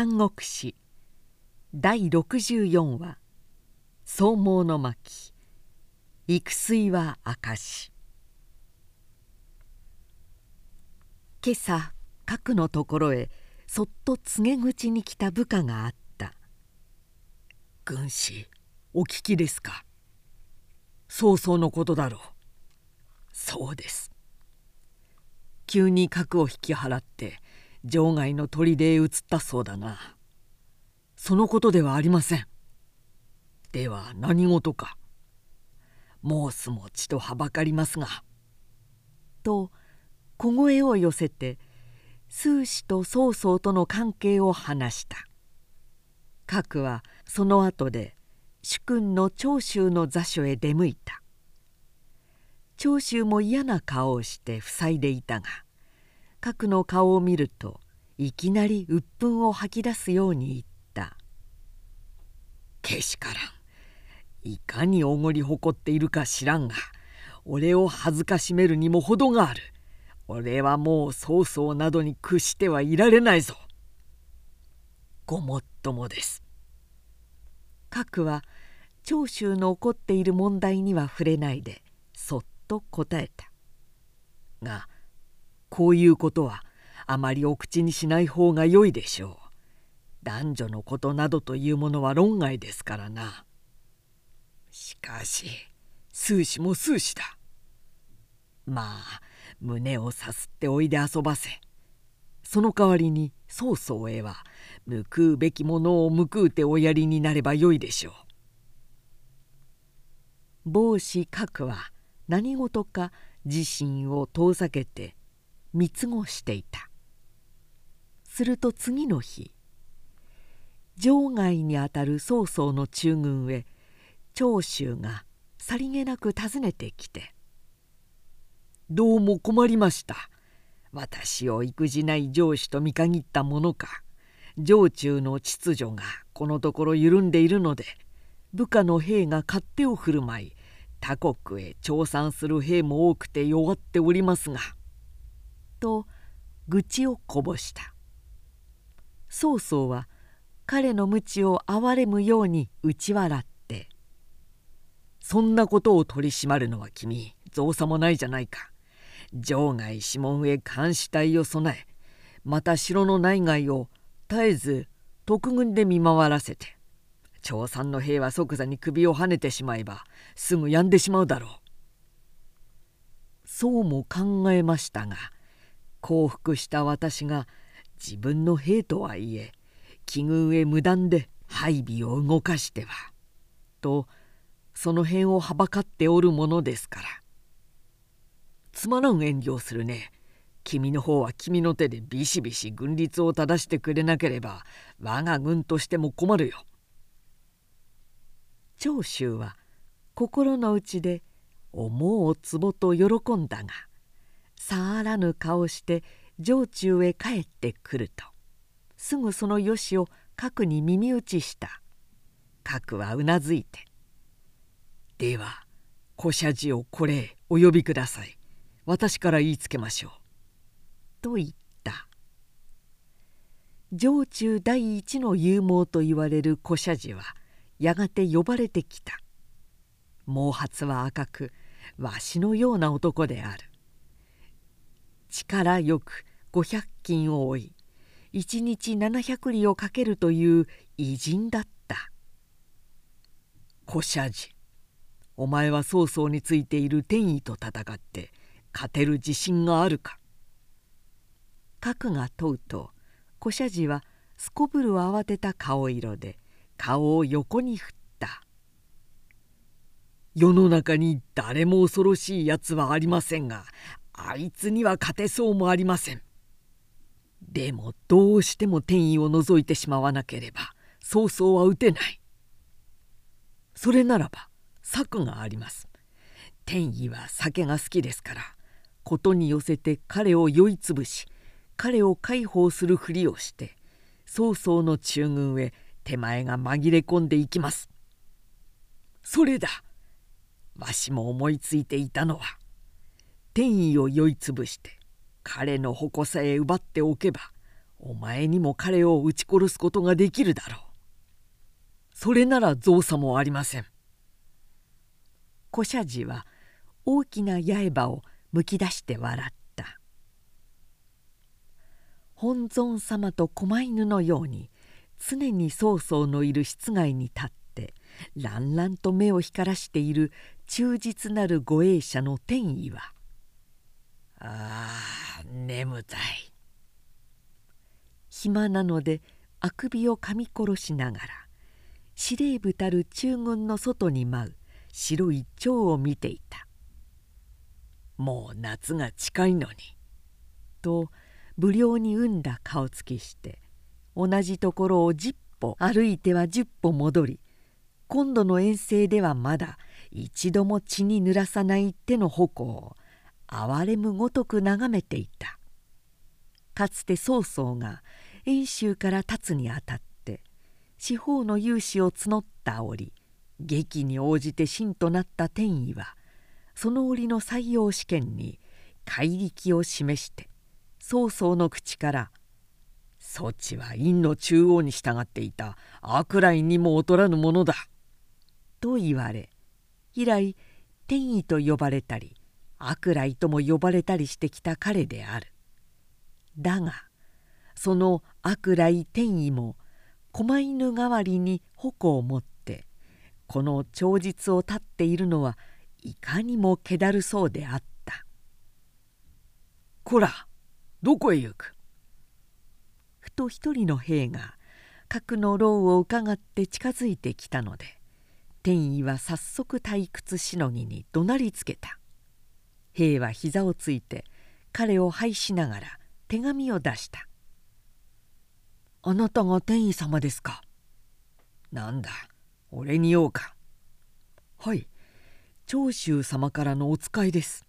三国史第64話「草毛の巻。育水は証」今朝核のところへそっと告げ口に来た部下があった「軍師お聞きですか？早々のことだろう」「そうです」急に核を引き払って場外の砦へ移ったそうだなそのことではありません。では何事か。申すもちとはばかりますが。と小声を寄せて数子と曹操との関係を話した。核はその後で主君の長州の座所へ出向いた。長州も嫌な顔をして塞いでいたが核の顔を見るといきなり鬱憤を吐き出すように言った「けしからん。いかにおごり誇っているか知らんが俺を恥ずかしめるにも程がある。俺はもう曹操などに屈してはいられないぞ」ごもっともです。核は長州の起こっている問題には触れないでそっと答えた。がこういうことはあまりお口にしない方がよいでしょう。男女のことなどというものは論外ですからな。しかし数子も数子だ。まあ胸をさすっておいで遊ばせ。その代わりに曹操へは報うべきものを報うておやりになればよいでしょう。帽子核は何事か自身を遠ざけて見過ごしていた。すると次の日場外にあたる曹操の中軍へ長州がさりげなく訪ねてきて「どうも困りました。私を育児ない上司と見限ったものか。城中の秩序がこのところ緩んでいるので部下の兵が勝手を振る舞い他国へ調参する兵も多くて弱っておりますが」と愚痴をこぼした曹操は彼の無知を憐れむように打ち笑って「そんなことを取り締まるのは君造作もないじゃないか。場外指紋へ監視隊を備えまた城の内外を絶えず特軍で見回らせて長参の兵は即座に首をはねてしまえばすぐ病んでしまうだろう。そうも考えましたが降伏した私が自分の兵とはいえ奇遇へ無断で配備を動かしてはとその辺をはばかっておるものですからつまらん遠慮するね君の方は君の手でビシビシ軍律を正してくれなければ我が軍としても困るよ。長州は心の内で思うつぼと喜んだがさあらぬ顔して城中へ帰ってくると。すぐそのよしを核に耳打ちした。核はうなずいて「では小社寺をこれへお呼びください。私から言いつけましょう」と言った。城中第一の勇猛と言われる小社寺はやがて呼ばれてきた。毛髪は赤くわしのような男である。力よく500斤を追い。1日700里をかけるという偉人だった「小社寺。お前は曹操についている天意と戦って勝てる自信があるか?」核が問うと小社寺はすこぶる慌てた顔色で顔を横に振った「世の中に誰も恐ろしいやつはありませんがあいつには勝てそうもありません。でもどうしても天意を除いてしまわなければ曹操は撃てない。それならば策があります。天意は酒が好きですからことに寄せて彼を酔いつぶし彼を介抱するふりをして曹操の中軍へ手前が紛れ込んでいきます。それだわしも思いついていたのは天意を酔いつぶして彼の矛さえ奪っておけばお前にも彼を撃ち殺すことができるだろう。それなら造作もありません。小社寺は大きな刃をむき出して笑った。本尊様と狛犬のように常に曹操のいる室外に立って乱々と目を光らしている忠実なる護衛者の天意は「ああ眠たい」暇なのであくびをかみ殺しながら司令部たる中軍の外に舞う白い蝶を見ていた「もう夏が近いのに」と不良に産んだ顔つきして同じところを10歩歩いては10歩戻り今度の遠征ではまだ一度も血に濡らさない手の矛を哀れむごとく眺めていた。かつて曹操が遠州から立つにあたって四方の勇士を募った折劇に応じて真となった天意はその折の採用試験に怪力を示して曹操の口から「そちは陰の中央に従っていた。悪来にも劣らぬものだ」と言われ以来天意と呼ばれたり悪来とも呼ばれたりしてきた彼である。だがその悪来天意も狛犬代わりに矛を持ってこの長実を立っているのはいかにも気だるそうであった「こらどこへ行く?」ふと一人の兵が核の牢をうかがって近づいてきたので天意は早速退屈しのぎに怒鳴りつけた兵は膝をついて彼を拝しながら手紙を出した「あなたが天意様ですか?」「なんだ？俺に言おうか」「はい。長州様からのお使いです」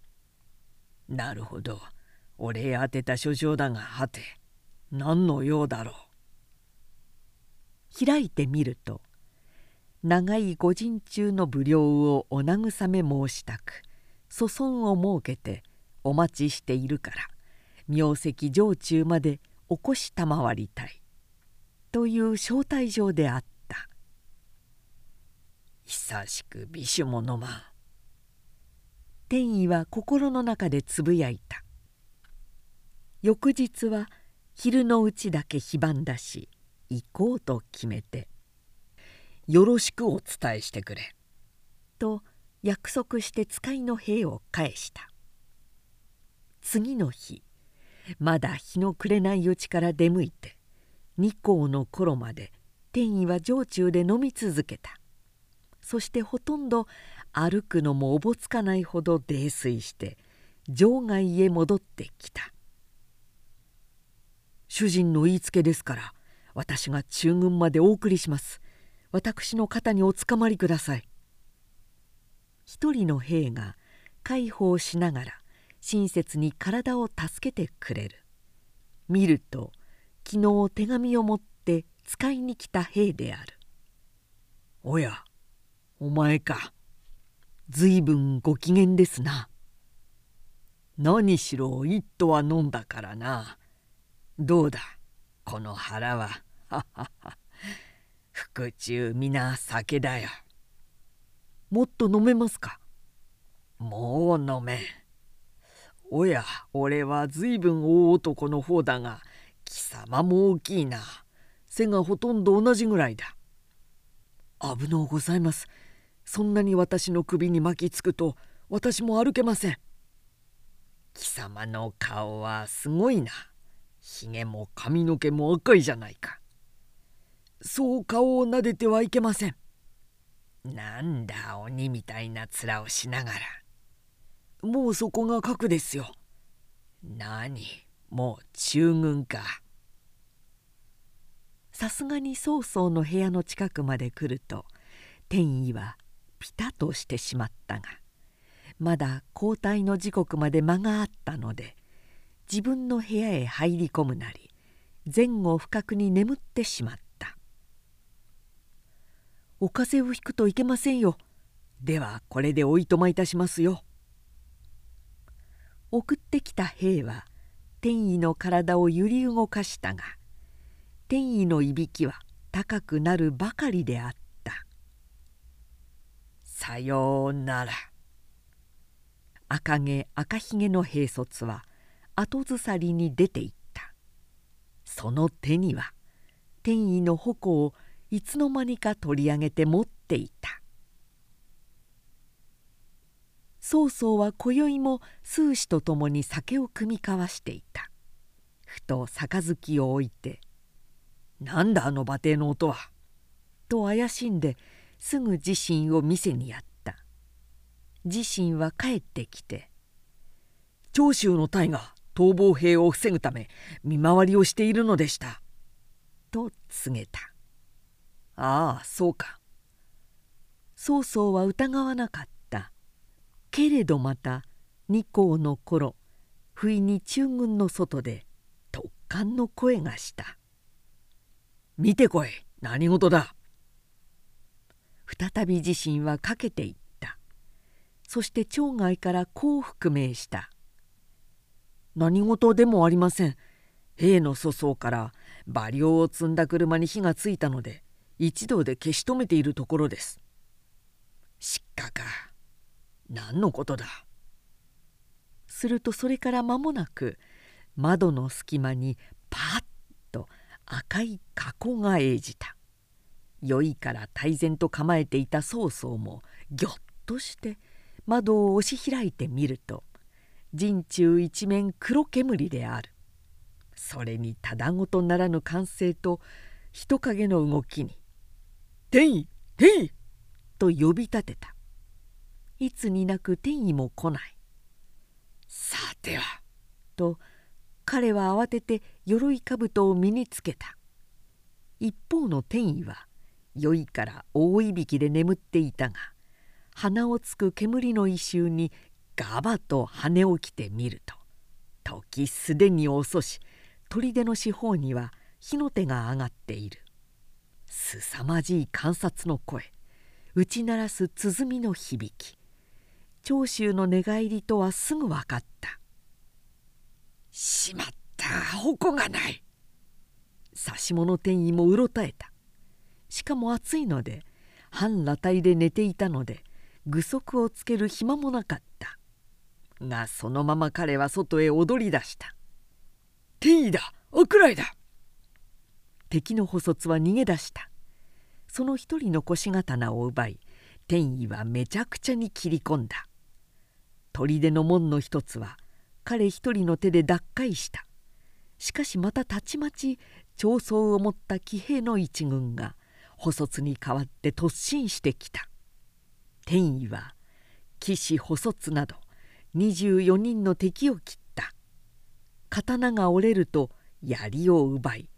「なるほど。俺へ宛てた書状だがはて。何の用だろう」開いてみると長い御陣中の不良をお慰め申したく祖孫を設けてお待ちしているから名跡城中まで起こしたまわりたい」という招待状であった。久しく美酒も飲まん。天意は心の中でつぶやいた。翌日は昼のうちだけ非番だし行こうと決めて「よろしくお伝えしてくれ」と約束して使いの兵を返した。次の日まだ日の暮れないうちから出向いて二光の頃まで天意は城中で飲み続けた。そしてほとんど歩くのもおぼつかないほど泥酔して城外へ戻ってきた。主人の言いつけですから私が中軍までお送りします。私の肩におつかまりください。一人の兵が介抱しながら親切に体を助けてくれる。見ると昨日手紙を持って使いに来た兵である「おやお前か。随分ご機嫌ですな」何しろ一斗は飲んだからな。どうだこの腹はははは。腹中皆酒だよ。もっと飲めますか？もう飲めん。おや俺は随分大男の方だが貴様も大きいな。背がほとんど同じぐらいだ。危のうございます。そんなに私の首に巻きつくと私も歩けません。貴様の顔はすごいな。ひげも髪の毛も赤いじゃないか。そう顔を撫でてはいけません。なんだ鬼みたいな面をしながらもうそこが核ですよ。何？もう中軍か。さすがに曹操の部屋の近くまで来ると天意はピタとしてしまったがまだ交代の時刻まで間があったので自分の部屋へ入り込むなり前後不覚に眠ってしまった「お風邪をひくといけませんよ。ではこれでおいとまいたしますよ」送ってきた兵は天意の体を揺り動かしたが天意のいびきは高くなるばかりであった。さようなら。赤毛赤ひげの兵卒は後ずさりに出て行った。その手には天意の矛をいつの間にか取り上げて持っていた。曹操は今宵も数子と共に酒を酌み交わしていた。ふと杯を置いて「なんだあの馬蹄の音は」と怪しんですぐ自身を店にやった。自身は帰ってきて「長州の隊が逃亡兵を防ぐため見回りをしているのでした」と告げた「ああそうか」曹操は疑わなかった。けれどまた二皇の頃不意に中軍の外で突貫の声がした「見てこい何事だ」再び自身はかけていった。そして町外からこう覆命した「何事でもありません。兵の粗相から馬両を積んだ車に火がついたので一同で消し止めているところです」失火か何のことだ？するとそれから間もなく窓の隙間にパッと赤い加工が映じた。酔いから泰然と構えていた曹操もぎょっとして窓を押し開いてみると陣中一面黒煙である。それにただごとならぬ歓声と人影の動きに「天意天意!」と呼び立てた。いつになく天意も来ない。さては。と彼は慌てて鎧兜を身につけた。一方の天意は酔いから大いびきで眠っていたが鼻をつく煙の異臭にガバと羽を着てみると時すでに遅し砦の四方には火の手が上がっているすさまじい観察の声。打ち鳴らす鼓の響き。長州の寝返りとはすぐ分かった「しまった矛がない」指物店員もうろたえた。しかも暑いので半裸体で寝ていたので具足をつける暇もなかった。がそのまま彼は外へ踊り出した「天意だ悪来だ!」敵の補卒は逃げ出した。その一人の腰刀を奪い天意はめちゃくちゃに切り込んだ。砦の門の一つは彼一人の手で奪回した。しかしまたたちまち長宗を持った騎兵の一軍が補卒に代わって突進してきた。天意は騎士補卒など24人の敵を切った。刀が折れると槍を奪い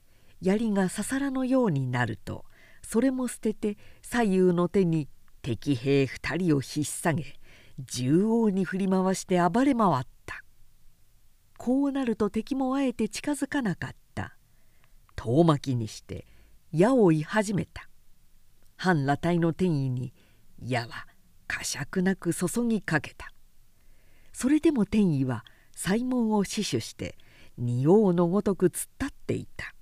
槍がささらのようになるとそれも捨てて左右の手に敵兵2人を引っ提げ縦横に振り回して暴れ回った。こうなると敵もあえて近づかなかった。遠巻きにして矢を射始めた。半裸体の転移に矢は呵責なく注ぎかけた。それでも天意は西門を死守して仁王のごとく突っ立っていた。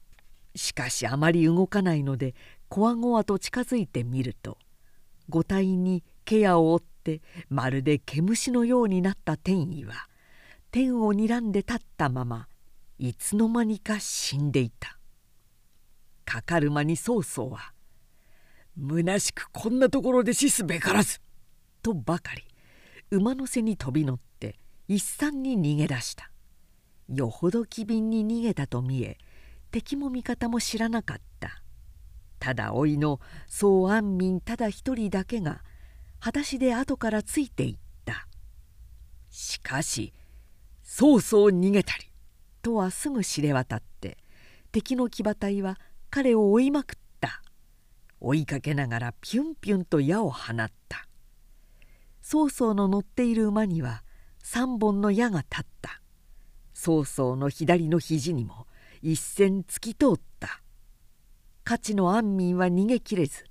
しかしあまり動かないのでこわごわと近づいてみると五体にケアを負ってまるで毛虫のようになった天意は天を睨んで立ったままいつの間にか死んでいた。かかる間に曹操は「虚しくこんなところで死すべからず」とばかり馬の背に飛び乗って一山に逃げ出した。よほど機敏に逃げたと見え敵も味方も知らなかった。ただ老いの宋安民ただ一人だけが裸足で後からついていった。しかし曹操逃げたりとはすぐ知れ渡って敵の騎馬隊は彼を追いまくった。追いかけながらピュンピュンと矢を放った。曹操の乗っている馬には3本の矢が立った。曹操の左の肘にも一線突き通った。価値の安民は逃げきれず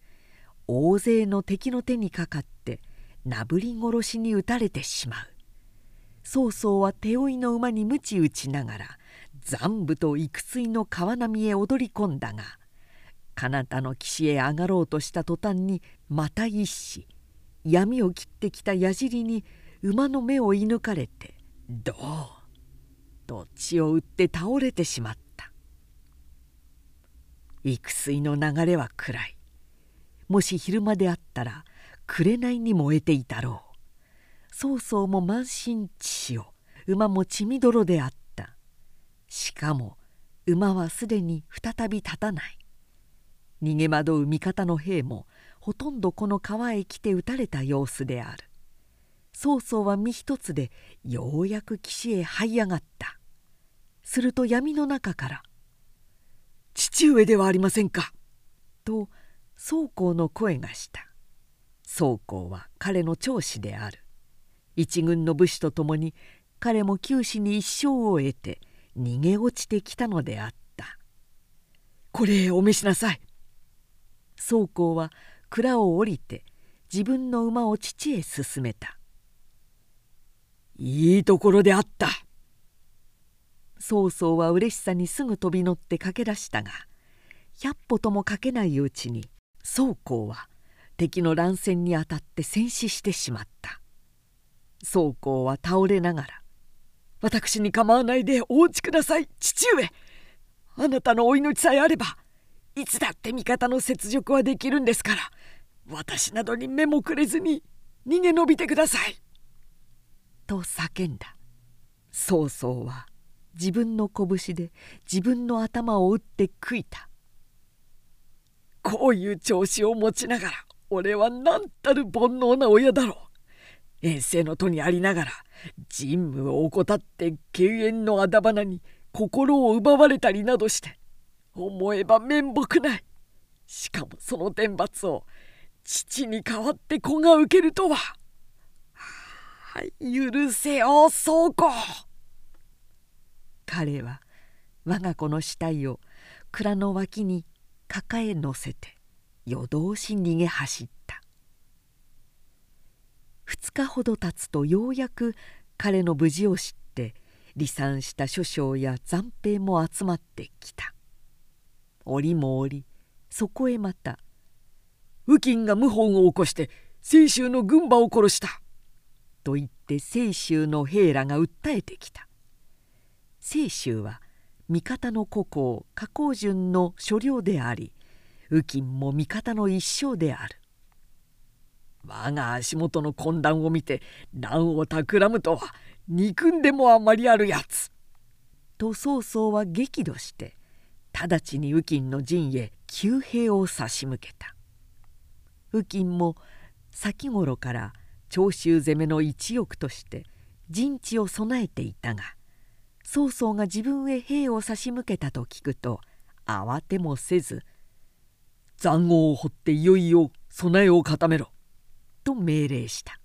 大勢の敵の手にかかってなぶり殺しに撃たれてしまう。曹操は手負いの馬に鞭打ちながら残部と幾水の川波へ踊り込んだが彼方の岸へ上がろうとした途端にまた一子闇を切ってきた矢尻に馬の目を射抜かれてドーと血を打って倒れてしまった。幾水の流れは暗い。もし昼間であったら紅に燃えていたろう。曹操も満身血潮馬も血みどろであった。しかも馬はすでに再び立たない。逃げ惑う味方の兵もほとんどこの川へ来て撃たれた様子である。曹操は身一つでようやく岸へ這い上がった。すると闇の中から「父上ではありませんか」と宗公の声がした。宗公は彼の長子である。一軍の武士と共に彼も九死に一生を得て逃げ落ちてきたのであった「これお召しなさい」宗公は蔵を降りて自分の馬を父へ進めた「いいところであった」曹操は嬉しさにすぐ飛び乗って駆け出したが百歩ともかけないうちに宗公は敵の乱戦にあたって戦死してしまった。宗公は倒れながら「私に構わないでお待ちください父上。あなたのお命さえあればいつだって味方の雪辱はできるんですから私などに目もくれずに逃げ延びてください」と叫んだ。曹操は自分の拳で自分の頭を打って悔いた。こういう調子を持ちながら俺は何たる煩悩な親だろう。遠征の徒にありながら任務を怠って敬遠のあだ花に心を奪われたりなどして思えば面目ない。しかもその天罰を父に代わって子が受けるとは。許せよ倉庫彼は我が子の死体を蔵の脇に抱え乗せて夜通し逃げ走った。2日ほど経つとようやく彼の無事を知って離散した諸将や残兵も集まってきた。折も折そこへまた「右近が謀反を起こして清州の軍馬を殺した」と言って清州の兵らが訴えてきた。清州は味方の故郷加工順の所領であり右近も味方の一生である我が足元の混乱を見て乱を企むとは憎んでもあまりあるやつ。と曹操は激怒して直ちに右近の陣へ急兵を差し向けた右近も先頃から長州攻めの一翼として陣地を備えていたが曹操が自分へ兵を差し向けたと聞くと慌てもせず「塹壕を掘っていよいよ備えを固めろ」と命令した。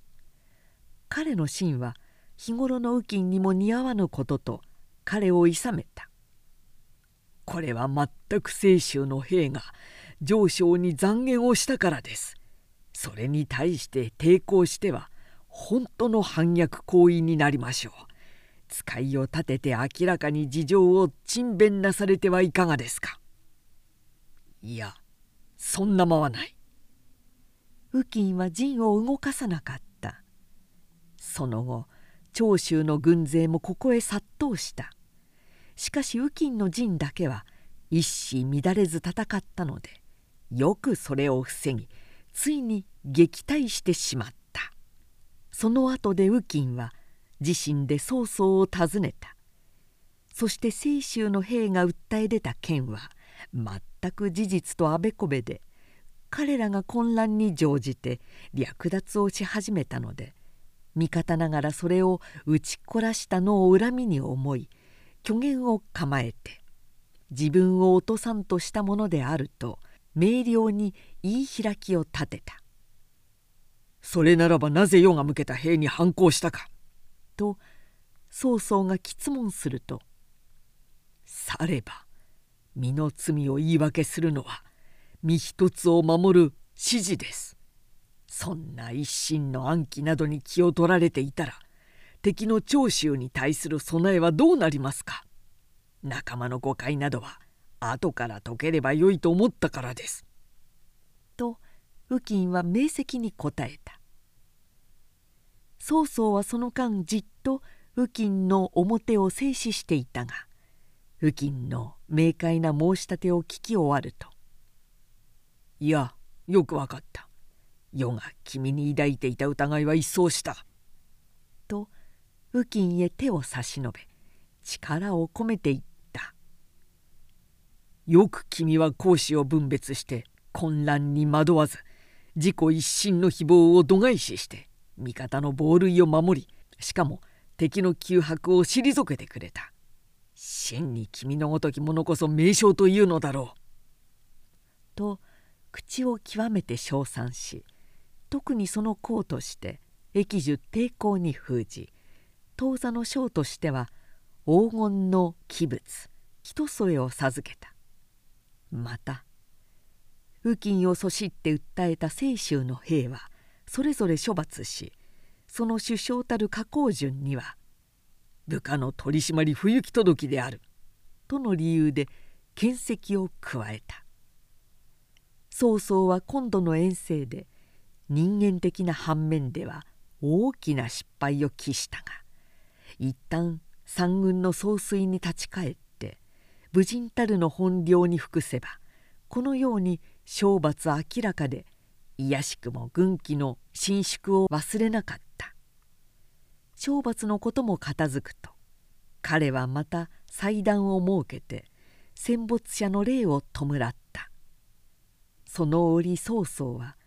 彼の真は日頃の右近にも似合わぬことと彼をいさめたこれは全く清州の兵が上昇に残言をしたからです。それに対して抵抗しては本当の反逆行為になりましょう。使いを立てて明らかに事情を陳弁なされてはいかがですか？いやそんな間はない。右近は陣を動かさなかった。その後長州の軍勢もここへ殺到した。しかし右近の陣だけは一糸乱れず戦ったのでよくそれを防ぎついに撃退してしまった。その後で右近は自身で曹操を訪ねた。そして清州の兵が訴え出た件は全く事実とあべこべで彼らが混乱に乗じて略奪をし始めたので味方ながらそれを打ちこらしたのを恨みに思い虚言を構えて自分を落とさんとしたものであると明瞭に言い開きを立てた「それならばなぜ世が向けた兵に反抗したか」と曹操が詰問すると「されば身の罪を言い訳するのは身一つを守る指示です」そんな一心の暗記などに気を取られていたら敵の長州に対する備えはどうなりますか。仲間の誤解などは後から解ければよいと思ったからです」と右近は明晰に答えた。曹操はその間じっと右近の表を静止していたが右近の明快な申し立てを聞き終わると「いやよくわかった。余が君に抱いていた疑いは一掃した」と右近へ手を差し伸べ力を込めて言った「よく君は講師を分別して混乱に惑わず自己一心の誹謗を度外視して味方の防塁を守りしかも敵の窮迫を退けてくれた。真に君のごとき者こそ名将というのだろう」と口を極めて称賛し特にその功として益寿抵抗に封じ当座の将としては黄金の器物一添えを授けた。また右近をそしって訴えた清州の兵はそれぞれ処罰しその首相たる加工順には「部下の取締り不行き届きである」との理由で検責を加えた。曹操は今度の遠征で人間的な反面では大きな失敗を期したが一旦三軍の総帥に立ち返って武人たるの本領に服せばこのように懲罰明らかでいやしくも軍紀の伸縮を忘れなかった。懲罰のことも片付くと彼はまた祭壇を設けて戦没者の霊を弔った。その折曹操は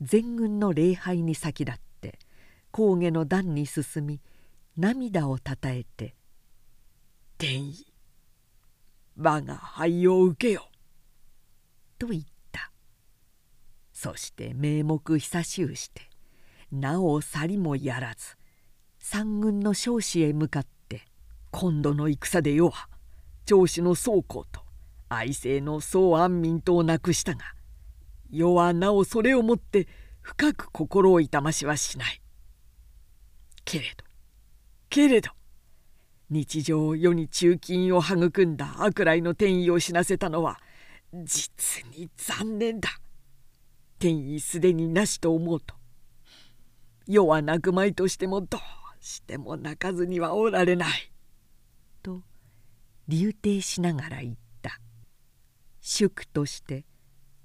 全軍の礼拝に先立って高下の段に進み涙をたたえて「天意我が灰を受けよ」と言った。そして名目久しゅうしてなお去りもやらず三軍の少子へ向かって今度の戦で世は長子の宗公と愛政の宋安民とを亡くしたが世はなおそれをもって深く心を痛ましはしない。けれどけれど日常世に忠勤を育んだ悪来の天意を死なせたのは実に残念だ。天意すでになしと思うと。世は泣くまいとしてもどうしても泣かずにはおられない」と流呈しながら言った。祝として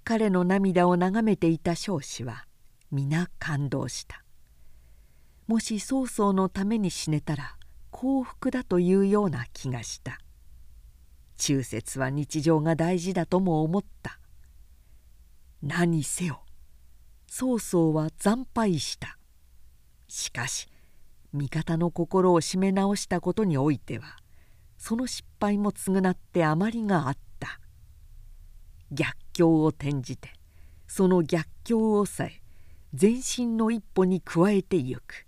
彼の涙を眺めていた少子は皆感動した。もし曹操のために死ねたら幸福だというような気がした。忠節は日常が大事だとも思った。何せよ。曹操は惨敗した。しかし味方の心を締め直したことにおいてはその失敗も償って余りがあった。逆境を転じてその逆境をさえ前進の一歩に加えてゆく。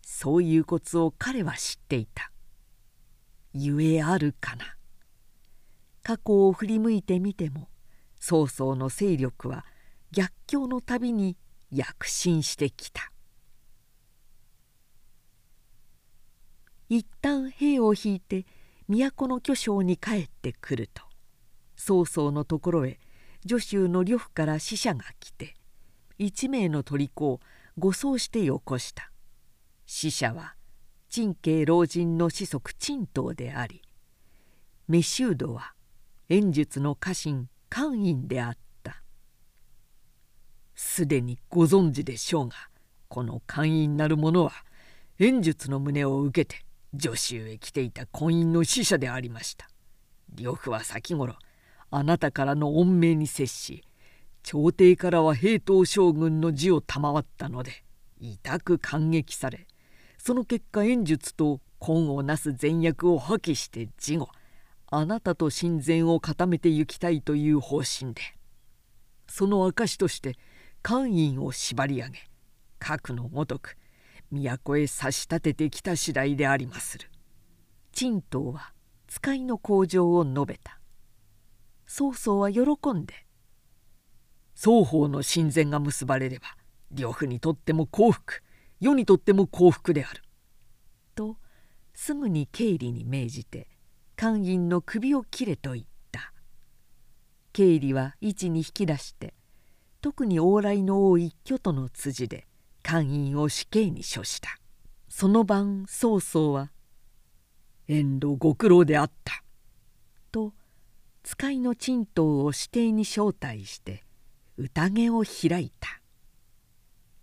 そういうコツを彼は知っていた。ゆえあるかな。過去を振り向いてみても曹操の勢力は逆境のたびに躍進してきた。一旦兵を引いて都の巨匠に帰ってくると曹操のところへ助手の呂布から使者が来て一名の虜を護送してよこした。使者は陳慶老人の子息陳東でありメシュードは演術の家臣寛院であった。すでにご存知でしょうがこの寛院なる者は演術の旨を受けて助手へ来ていた婚姻の使者でありました。呂布は先頃あなたからの恩命に接し朝廷からは平等将軍の字を賜ったので痛く感激されその結果演術と根をなす善悪を破棄して事後あなたと親善を固めてゆきたいという方針でその証として官員を縛り上げ核のごとく都へ差し立ててきた次第でありまする。陳東は使いの向上を述べた曹操は喜んで双方の親善が結ばれれば呂布にとっても幸福世にとっても幸福である。とすぐに経理に命じて寛院の首を切れと言った。経理は位置に引き出して特に往来の多い巨都の辻で寛院を死刑に処した。その晩曹操は「遠路ご苦労であった」と使いの陳頭を指定に招待して宴を開いた。